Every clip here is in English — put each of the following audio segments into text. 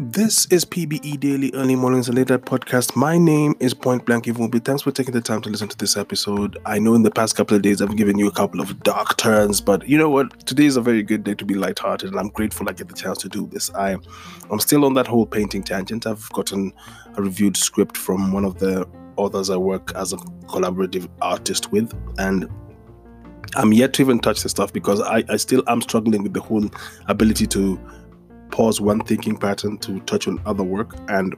This is PBE Daily Early Mornings and Late Night Podcast. My name is Point Blank Ivumbi. Thanks for taking the time to listen to this episode. I know in the past couple of days I've given you a couple of dark turns, but you know what? Today is a very good day to be lighthearted, and I'm grateful I get the chance to do this. I, I'm still on that whole painting tangent. I've gotten a reviewed script from one of the authors I work as a collaborative artist with, and I'm yet to even touch the stuff because I, I still am struggling with the whole ability to pause one thinking pattern to touch on other work and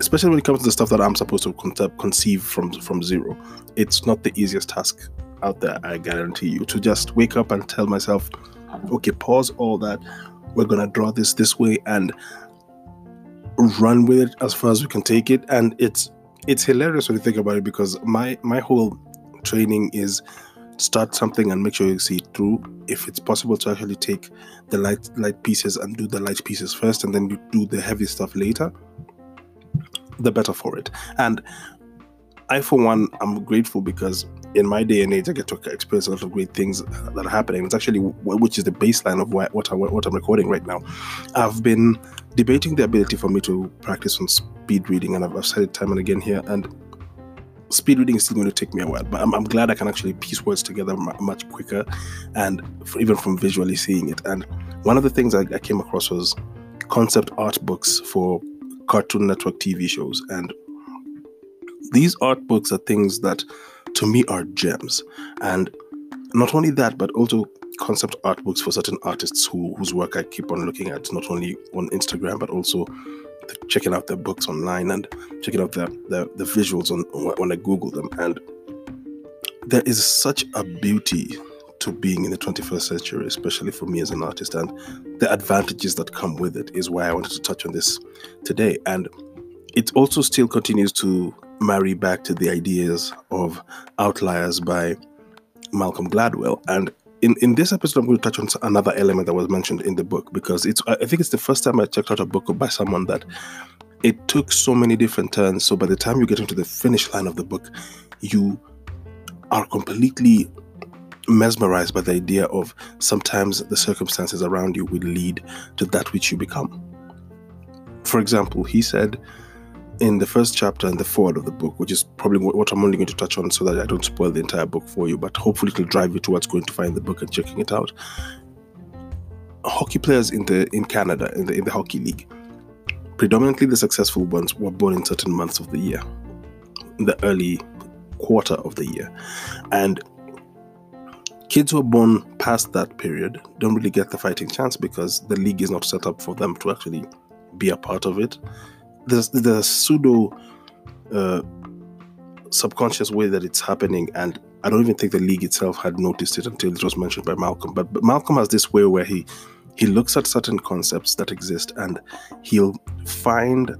especially when it comes to the stuff that I'm supposed to conceive from from zero. It's not the easiest task out there, I guarantee you. To just wake up and tell myself, okay, pause all that. We're gonna draw this this way and run with it as far as we can take it. And it's it's hilarious when you think about it because my my whole training is start something and make sure you see it through. If it's possible to actually take the light light pieces and do the light pieces first, and then you do the heavy stuff later, the better for it. And I, for one, I'm grateful because in my day and age, I get to experience a lot of great things that are happening. It's actually which is the baseline of what I, what I'm recording right now. I've been debating the ability for me to practice on speed reading, and I've, I've said it time and again here. And speed reading is still going to take me a while, but I'm, I'm glad I can actually piece words together much quicker and even from visually seeing it. And one of the things I, I came across was concept art books for Cartoon Network TV shows. And these art books are things that to me are gems. And not only that, but also concept art books for certain artists who, whose work I keep on looking at, not only on Instagram, but also checking out their books online and checking out the, the, the visuals on when I Google them. And there is such a beauty to being in the 21st century, especially for me as an artist, and the advantages that come with it is why I wanted to touch on this today. And it also still continues to marry back to the ideas of Outliers by Malcolm Gladwell. And in, in this episode, I'm going to touch on another element that was mentioned in the book because it's I think it's the first time I checked out a book by someone that it took so many different turns. So by the time you get into the finish line of the book, you are completely mesmerized by the idea of sometimes the circumstances around you will lead to that which you become. For example, he said in the first chapter and the foreword of the book, which is probably what I'm only going to touch on so that I don't spoil the entire book for you, but hopefully it'll drive you towards going to find the book and checking it out. Hockey players in the in Canada in the in the hockey league, predominantly the successful ones were born in certain months of the year, the early quarter of the year, and kids who are born past that period don't really get the fighting chance because the league is not set up for them to actually be a part of it the the pseudo uh, subconscious way that it's happening, and I don't even think the league itself had noticed it until it was mentioned by Malcolm. But, but Malcolm has this way where he he looks at certain concepts that exist and he'll find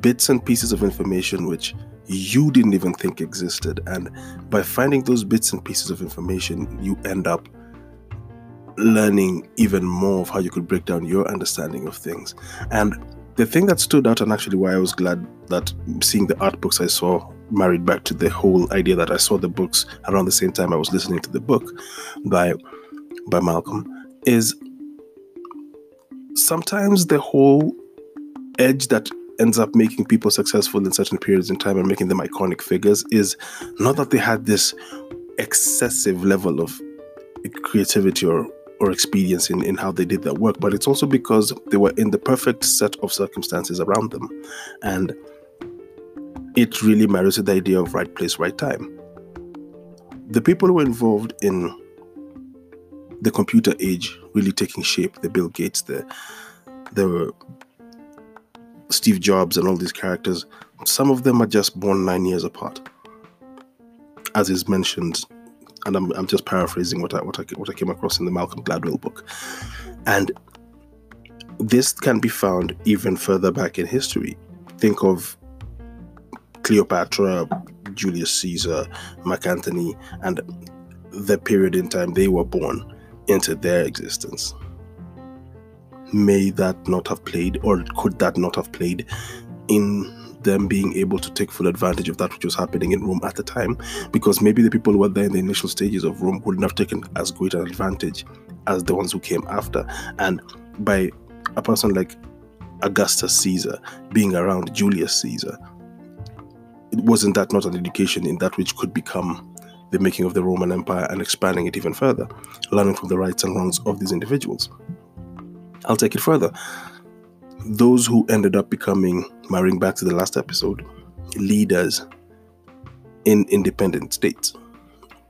bits and pieces of information which you didn't even think existed. And by finding those bits and pieces of information, you end up learning even more of how you could break down your understanding of things. And the thing that stood out and actually why I was glad that seeing the art books I saw married back to the whole idea that I saw the books around the same time I was listening to the book by by Malcolm is sometimes the whole edge that ends up making people successful in certain periods in time and making them iconic figures is not that they had this excessive level of creativity or or experience in, in how they did their work, but it's also because they were in the perfect set of circumstances around them. And it really with the idea of right place, right time. The people who were involved in the computer age really taking shape, the Bill Gates, the the Steve Jobs and all these characters, some of them are just born nine years apart. As is mentioned and I'm, I'm just paraphrasing what I, what I what I came across in the Malcolm Gladwell book, and this can be found even further back in history. Think of Cleopatra, Julius Caesar, Mark Antony, and the period in time they were born into their existence. May that not have played, or could that not have played in them being able to take full advantage of that which was happening in Rome at the time, because maybe the people who were there in the initial stages of Rome wouldn't have taken as great an advantage as the ones who came after. And by a person like Augustus Caesar being around Julius Caesar, it wasn't that not an education in that which could become the making of the Roman Empire and expanding it even further, learning from the rights and wrongs of these individuals. I'll take it further. Those who ended up becoming, marrying back to the last episode, leaders in independent states,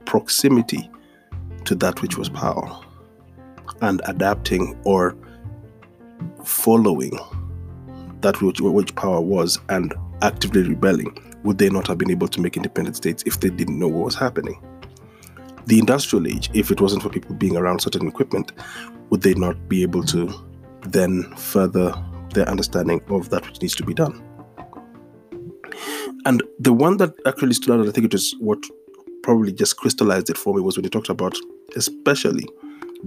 proximity to that which was power, and adapting or following that which, which power was and actively rebelling, would they not have been able to make independent states if they didn't know what was happening? The industrial age, if it wasn't for people being around certain equipment, would they not be able to then further their understanding of that which needs to be done? And the one that actually stood out, and I think it was what probably just crystallized it for me, was when he talked about, especially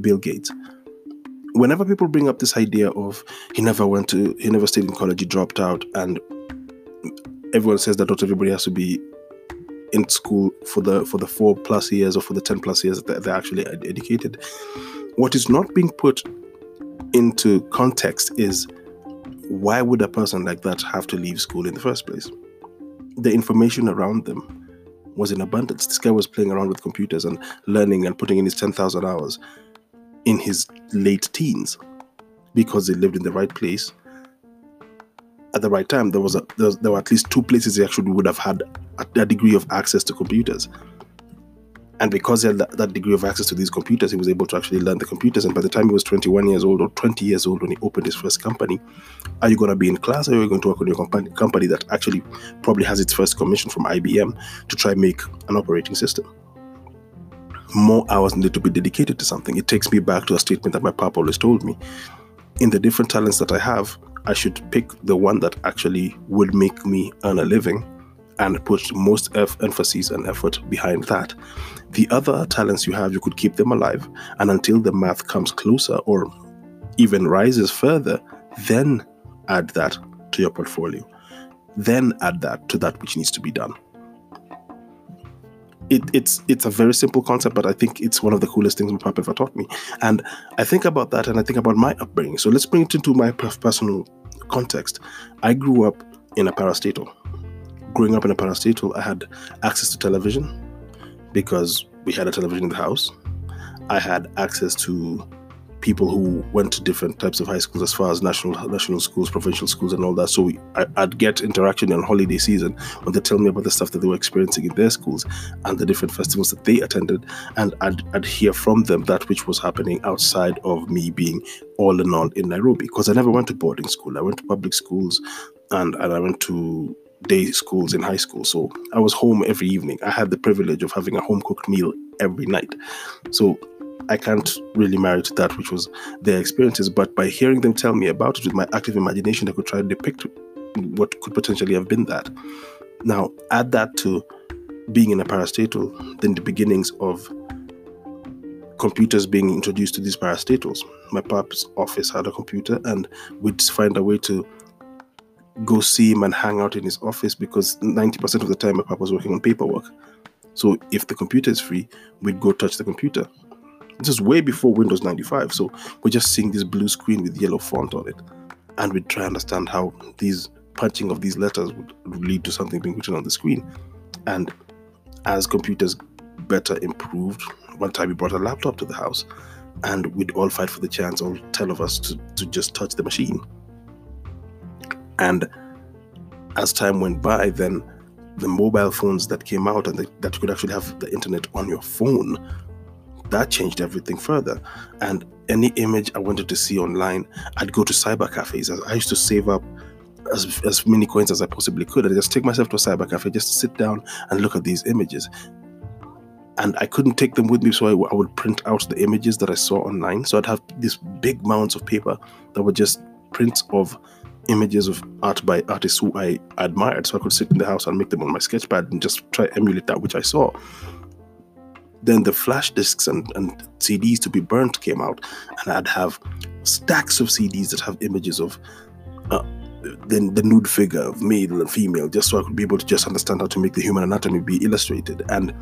Bill Gates. Whenever people bring up this idea of he never went to, he never stayed in college, he dropped out, and everyone says that not everybody has to be in school for the for the four plus years or for the 10 plus years that they're actually educated what is not being put into context is why would a person like that have to leave school in the first place the information around them was in abundance. This guy was playing around with computers and learning and putting in his 10,000 hours in his late teens because he lived in the right place at the right time. There was a there, was, there were at least two places he actually would have had a, a degree of access to computers. And because he had that, that, degree of access to these computers, he was able to actually learn the computers. And by the time he was 21 years old or 20 years old when he opened his first company, are you going to be in class or are you going to work on your company, company that actually probably has its first commission from IBM to try make an operating system? More hours need to be dedicated to something. It takes me back to a statement that my papa always told me. In the different talents that I have, I should pick the one that actually would make me earn a living and put most emphasis and effort behind that. The other talents you have, you could keep them alive, and until the math comes closer or even rises further, then add that to your portfolio. Then add that to that which needs to be done. It, it's it's a very simple concept, but I think it's one of the coolest things my papa ever taught me. And I think about that, and I think about my upbringing. So let's bring it into my personal context. I grew up in a parastatal growing up in a parastatal, I had access to television because we had a television in the house. I had access to people who went to different types of high schools as far as national national schools, provincial schools, and all that. So we, I, would get interaction on holiday season when they tell me about the stuff that they were experiencing in their schools and the different festivals that they attended, and I'd, I'd hear from them that which was happening outside of me being all in all in Nairobi because I never went to boarding school. I went to public schools, and, and I went to day schools in high school. So I was home every evening. I had the privilege of having a home cooked meal every night. So I can't really marry to that, which was their experiences. But by hearing them tell me about it with my active imagination, I could try to depict what could potentially have been that. Now, add that to being in a parastatal, then the beginnings of computers being introduced to these parastatals. My pap's office had a computer, and we'd find a way to go see him and hang out in his office because 90% of the time my papa was working on paperwork. So if the computer is free, we'd go touch the computer. This is way before Windows 95. So we're just seeing this blue screen with yellow font on it. And we'd try to understand how these punching of these letters would, would lead to something being written on the screen. And as computers better improved, one time we brought a laptop to the house and we'd all fight for the chance, all 10 of us, to, to just touch the machine. And as time went by, then the mobile phones that came out and the, that you could actually have the internet on your phone, that changed everything further. And any image I wanted to see online, I'd go to cyber cafes. I used to save up as, as many coins as I possibly could. and just take myself to a cyber cafe just to sit down and look at these images. And I couldn't take them with me, so I, I would print out the images that I saw online. So I'd have these big mounds of paper that were just prints of images of art by artists who I admired. So I could sit in the house and make them on my sketchpad and just try emulate that which I saw. Then the flash discs and, and CDs to be burnt came out, and I'd have stacks of CDs that have images of uh, the, the nude figure of male and female, just so I could be able to just understand how to make the human anatomy be illustrated. And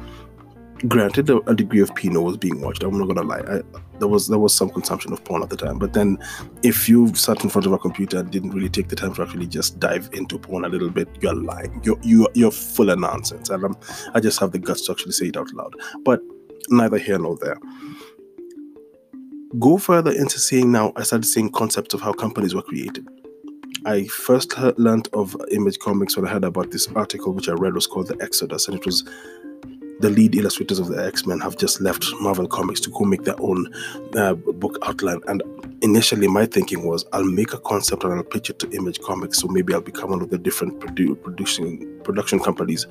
granted a, degree of Pinot was being watched. I'm not gonna lie. I, there was there was some consumption of porn at the time. But then, if you sat in front of a computer and didn't really take the time to actually just dive into porn a little bit, you're lying. You're you you're full of nonsense. And I'm, I just have the guts to actually say it out loud. But neither here nor there. Go further into seeing now. I started seeing concepts of how companies were created. I first heard, learned of Image Comics when I heard about this article, which I read was called The Exodus, and it was the lead illustrators of the X Men have just left Marvel Comics to go make their own uh, book outline. And initially, my thinking was I'll make a concept and I'll pitch it to Image Comics, so maybe I'll become one of the different produ- producing production companies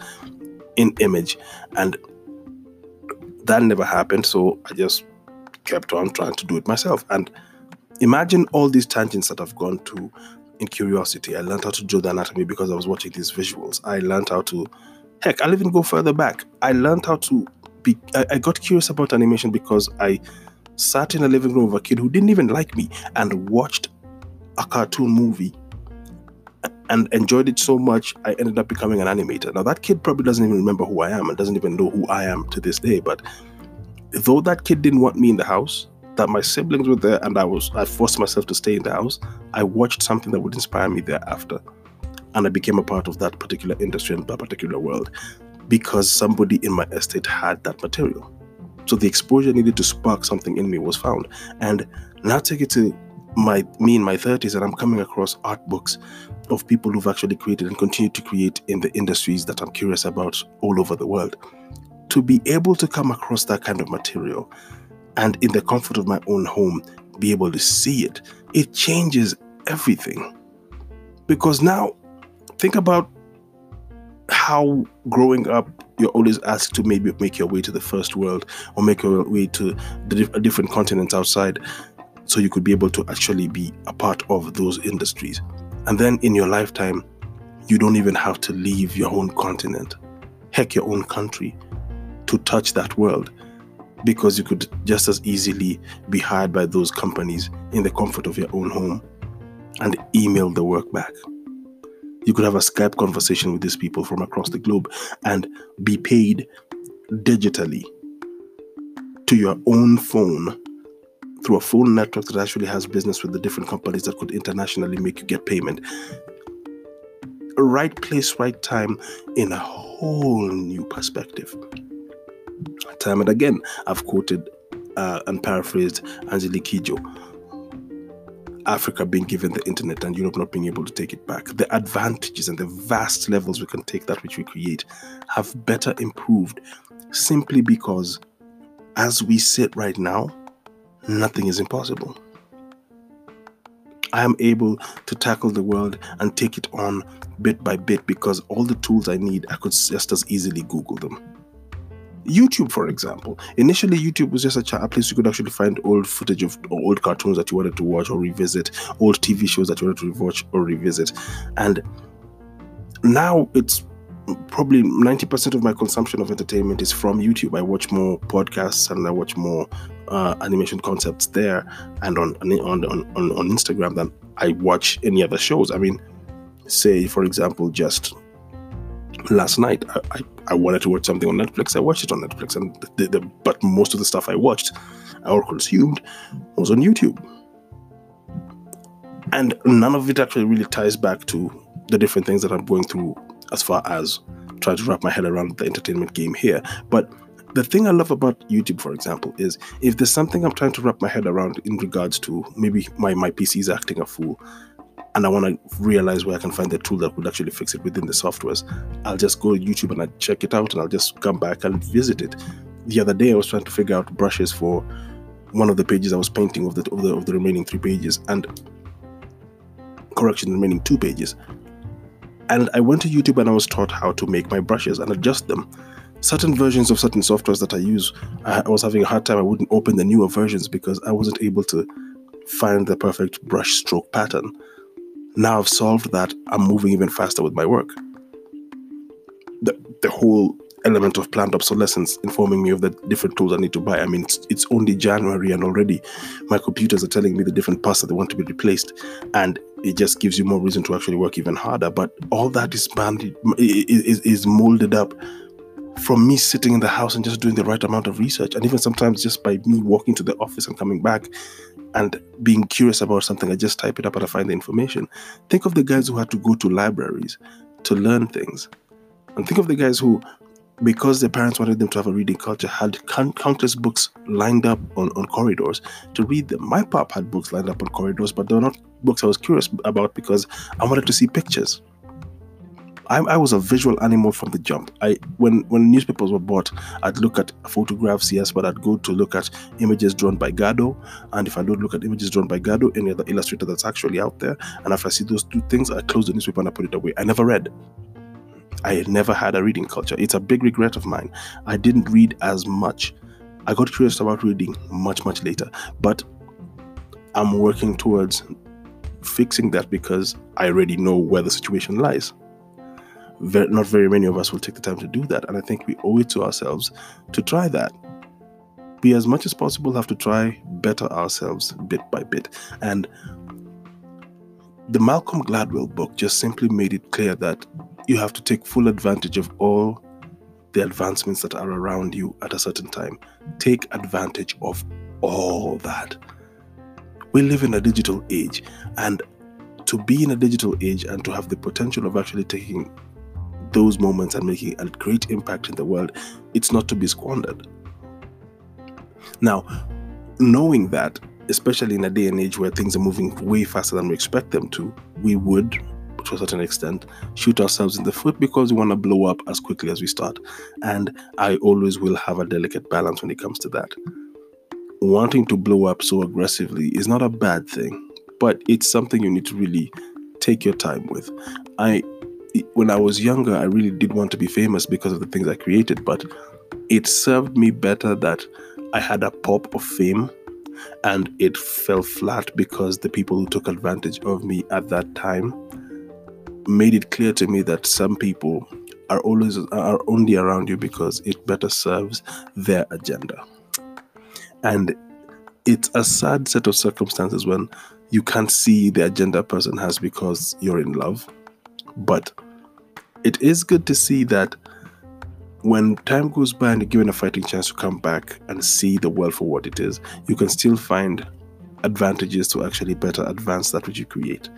in Image. And that never happened, so I just kept on trying to do it myself. And imagine all these tangents that I've gone to in curiosity. I learned how to draw the anatomy because I was watching these visuals. I learned how to Heck, I'll even go further back. I learned how to be, I, I got curious about animation because I sat in a living room of a kid who didn't even like me and watched a cartoon movie and enjoyed it so much I ended up becoming an animator. Now that kid probably doesn't even remember who I am and doesn't even know who I am to this day. But though that kid didn't want me in the house, that my siblings were there and I was I forced myself to stay in the house, I watched something that would inspire me thereafter and I became a part of that particular industry and that particular world because somebody in my estate had that material. So the exposure needed to spark something in me was found. And now take it to my me in my 30s and I'm coming across art books of people who've actually created and continue to create in the industries that I'm curious about all over the world. To be able to come across that kind of material and in the comfort of my own home be able to see it, it changes everything. Because now think about how growing up you're always asked to maybe make your way to the first world or make your way to the different continents outside so you could be able to actually be a part of those industries. And then in your lifetime you don't even have to leave your own continent. Heck your own country to touch that world because you could just as easily be hired by those companies in the comfort of your own home and email the work back you could have a Skype conversation with these people from across the globe and be paid digitally to your own phone through a phone network that actually has business with the different companies that could internationally make you get payment. Right place, right time in a whole new perspective. Time and again, I've quoted uh, and paraphrased Angelique Kidjo Africa being given the internet and Europe not being able to take it back. The advantages and the vast levels we can take that which we create have better improved simply because as we sit right now, nothing is impossible. I am able to tackle the world and take it on bit by bit because all the tools I need, I could just as easily Google them. YouTube, for example. Initially, YouTube was just a, place you could actually find old footage of old cartoons that you wanted to watch or revisit, old TV shows that you wanted to watch or revisit. And now it's probably 90% of my consumption of entertainment is from YouTube. I watch more podcasts and I watch more uh, animation concepts there and on, on, on, on Instagram than I watch any other shows. I mean, say, for example, just last night I, I, I, wanted to watch something on Netflix. I watched it on Netflix, and the, the, but most of the stuff I watched or consumed was on YouTube, and none of it actually really ties back to the different things that I'm going through as far as trying to wrap my head around the entertainment game here. But the thing I love about YouTube, for example, is if there's something I'm trying to wrap my head around in regards to maybe my my PC is acting a fool, and I want to realize where I can find the tool that would actually fix it within the softwares, I'll just go to YouTube and I check it out and I'll just come back and visit it. The other day I was trying to figure out brushes for one of the pages I was painting of the of the, of the remaining three pages and correction the remaining two pages. And I went to YouTube and I was taught how to make my brushes and adjust them. Certain versions of certain softwares that I use, I was having a hard time. I wouldn't open the newer versions because I wasn't able to find the perfect brush stroke pattern. Now I've solved that, I'm moving even faster with my work. The, the whole element of planned obsolescence informing me of the different tools I need to buy. I mean, it's, it's, only January and already my computers are telling me the different parts that they want to be replaced. And it just gives you more reason to actually work even harder. But all that is banded, is, is molded up from me sitting in the house and just doing the right amount of research. And even sometimes just by me walking to the office and coming back and being curious about something, I just type it up and I find the information. Think of the guys who had to go to libraries to learn things. And think of the guys who, because their parents wanted them to have a reading culture, had countless books lined up on, on corridors to read them. My pop had books lined up on corridors, but they were not books I was curious about because I wanted to see pictures. I, I, was a visual animal from the jump. I when when newspapers were bought, I'd look at photographs, yes, but I'd go to look at images drawn by Gado, and if I don't look at images drawn by Gado, any other illustrator that's actually out there, and if I see those two things, I close the newspaper and I put it away. I never read. I never had a reading culture. It's a big regret of mine. I didn't read as much. I got curious about reading much much later, but I'm working towards fixing that because I already know where the situation lies very, not very many of us will take the time to do that. And I think we owe it to ourselves to try that. We, as much as possible, have to try better ourselves bit by bit. And the Malcolm Gladwell book just simply made it clear that you have to take full advantage of all the advancements that are around you at a certain time. Take advantage of all that. We live in a digital age, and to be in a digital age and to have the potential of actually taking those moments and making a great impact in the world, it's not to be squandered. Now, knowing that, especially in a day and age where things are moving way faster than we expect them to, we would, to a certain extent, shoot ourselves in the foot because we want to blow up as quickly as we start. And I always will have a delicate balance when it comes to that. Wanting to blow up so aggressively is not a bad thing, but it's something you need to really take your time with. I when I was younger, I really did want to be famous because of the things I created, but it served me better that I had a pop of fame and it fell flat because the people who took advantage of me at that time made it clear to me that some people are always are only around you because it better serves their agenda. And it's a sad set of circumstances when you can't see the agenda a person has because you're in love. But it is good to see that when time goes by and you're given a fighting chance to come back and see the world for what it is, you can still find advantages to actually better advance that which you create.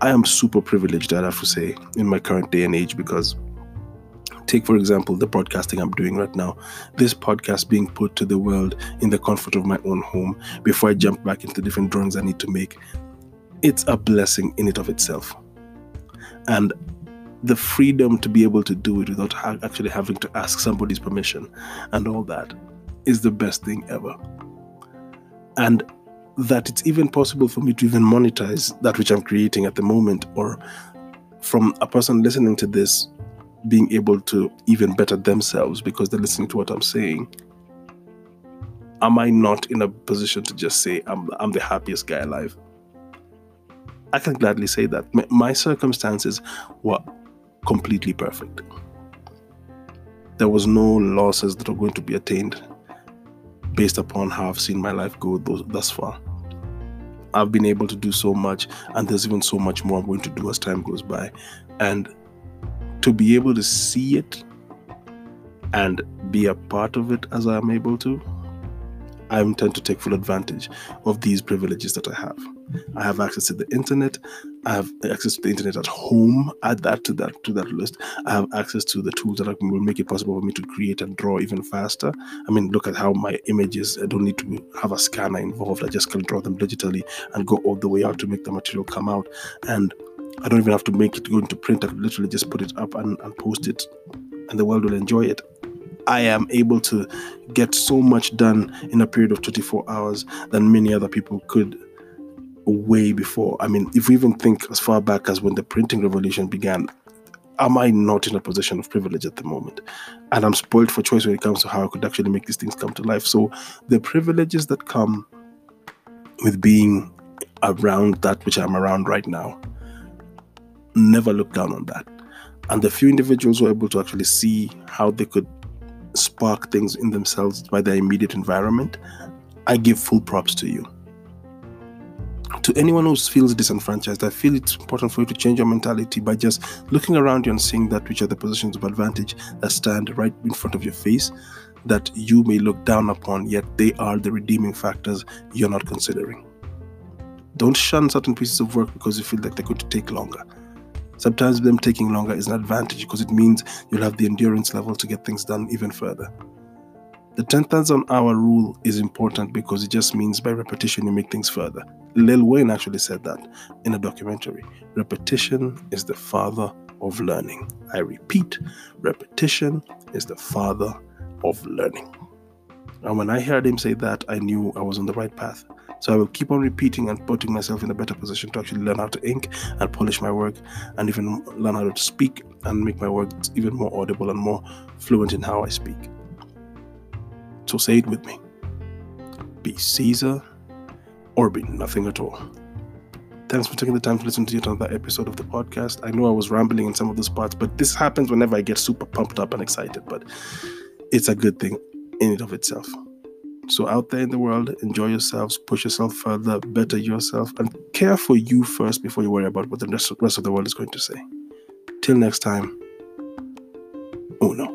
I am super privileged, i have to say, in my current day and age because take for example the broadcasting i'm doing right now this podcast being put to the world in the comfort of my own home before i jump back into different drawings i need to make it's a blessing in it of itself and the freedom to be able to do it without ha- actually having to ask somebody's permission and all that is the best thing ever. And that it's even possible for me to even monetize that which I'm creating at the moment, or from a person listening to this being able to even better themselves because they're listening to what I'm saying. Am I not in a position to just say I'm, I'm the happiest guy alive? I can gladly say that. My circumstances were completely perfect. There was no losses that are going to be attained based upon how I've seen my life go thus far. I've been able to do so much, and there's even so much more I'm going to do as time goes by. And to be able to see it and be a part of it as I am able to, I intend to take full advantage of these privileges that I have. I have access to the internet. I have access to the internet at home. Add that to that to that list. I have access to the tools that will make it possible for me to create and draw even faster. I mean, look at how my images. I don't need to have a scanner involved. I just can draw them digitally and go all the way out to make the material come out. And I don't even have to make it go into print. I literally just put it up and, and post it, and the world will enjoy it. I am able to get so much done in a period of 24 hours than many other people could way before. I mean, if we even think as far back as when the printing revolution began, am I not in a position of privilege at the moment? And I'm spoiled for choice when it comes to how I could actually make these things come to life. So the privileges that come with being around that which I'm around right now, never look down on that. And the few individuals who are able to actually see how they could spark things in themselves by their immediate environment, I give full props to you to anyone who feels disenfranchised, I feel it's important for you to change your mentality by just looking around you and seeing that which are the positions of advantage that stand right in front of your face that you may look down upon, yet they are the redeeming factors you're not considering. Don't shun certain pieces of work because you feel like they're going to take longer. Sometimes them taking longer is an advantage because it means you'll have the endurance level to get things done even further. The 10,000 hour rule is important because it just means by repetition you make things further. Lil Wayne actually said that in a documentary. Repetition is the father of learning. I repeat, repetition is the father of learning. And when I heard him say that, I knew I was on the right path. So I will keep on repeating and putting myself in a better position to actually learn how to ink and polish my work and even learn how to speak and make my work even more audible and more fluent in how I speak. So say it with me be Caesar or be nothing at all. Thanks for taking the time to listen to yet another episode of the podcast. I know I was rambling in some of those parts, but this happens whenever I get super pumped up and excited, but it's a good thing in and of itself. So, out there in the world, enjoy yourselves, push yourself further, better yourself, and care for you first before you worry about what the rest of the world is going to say. Till next time, uno.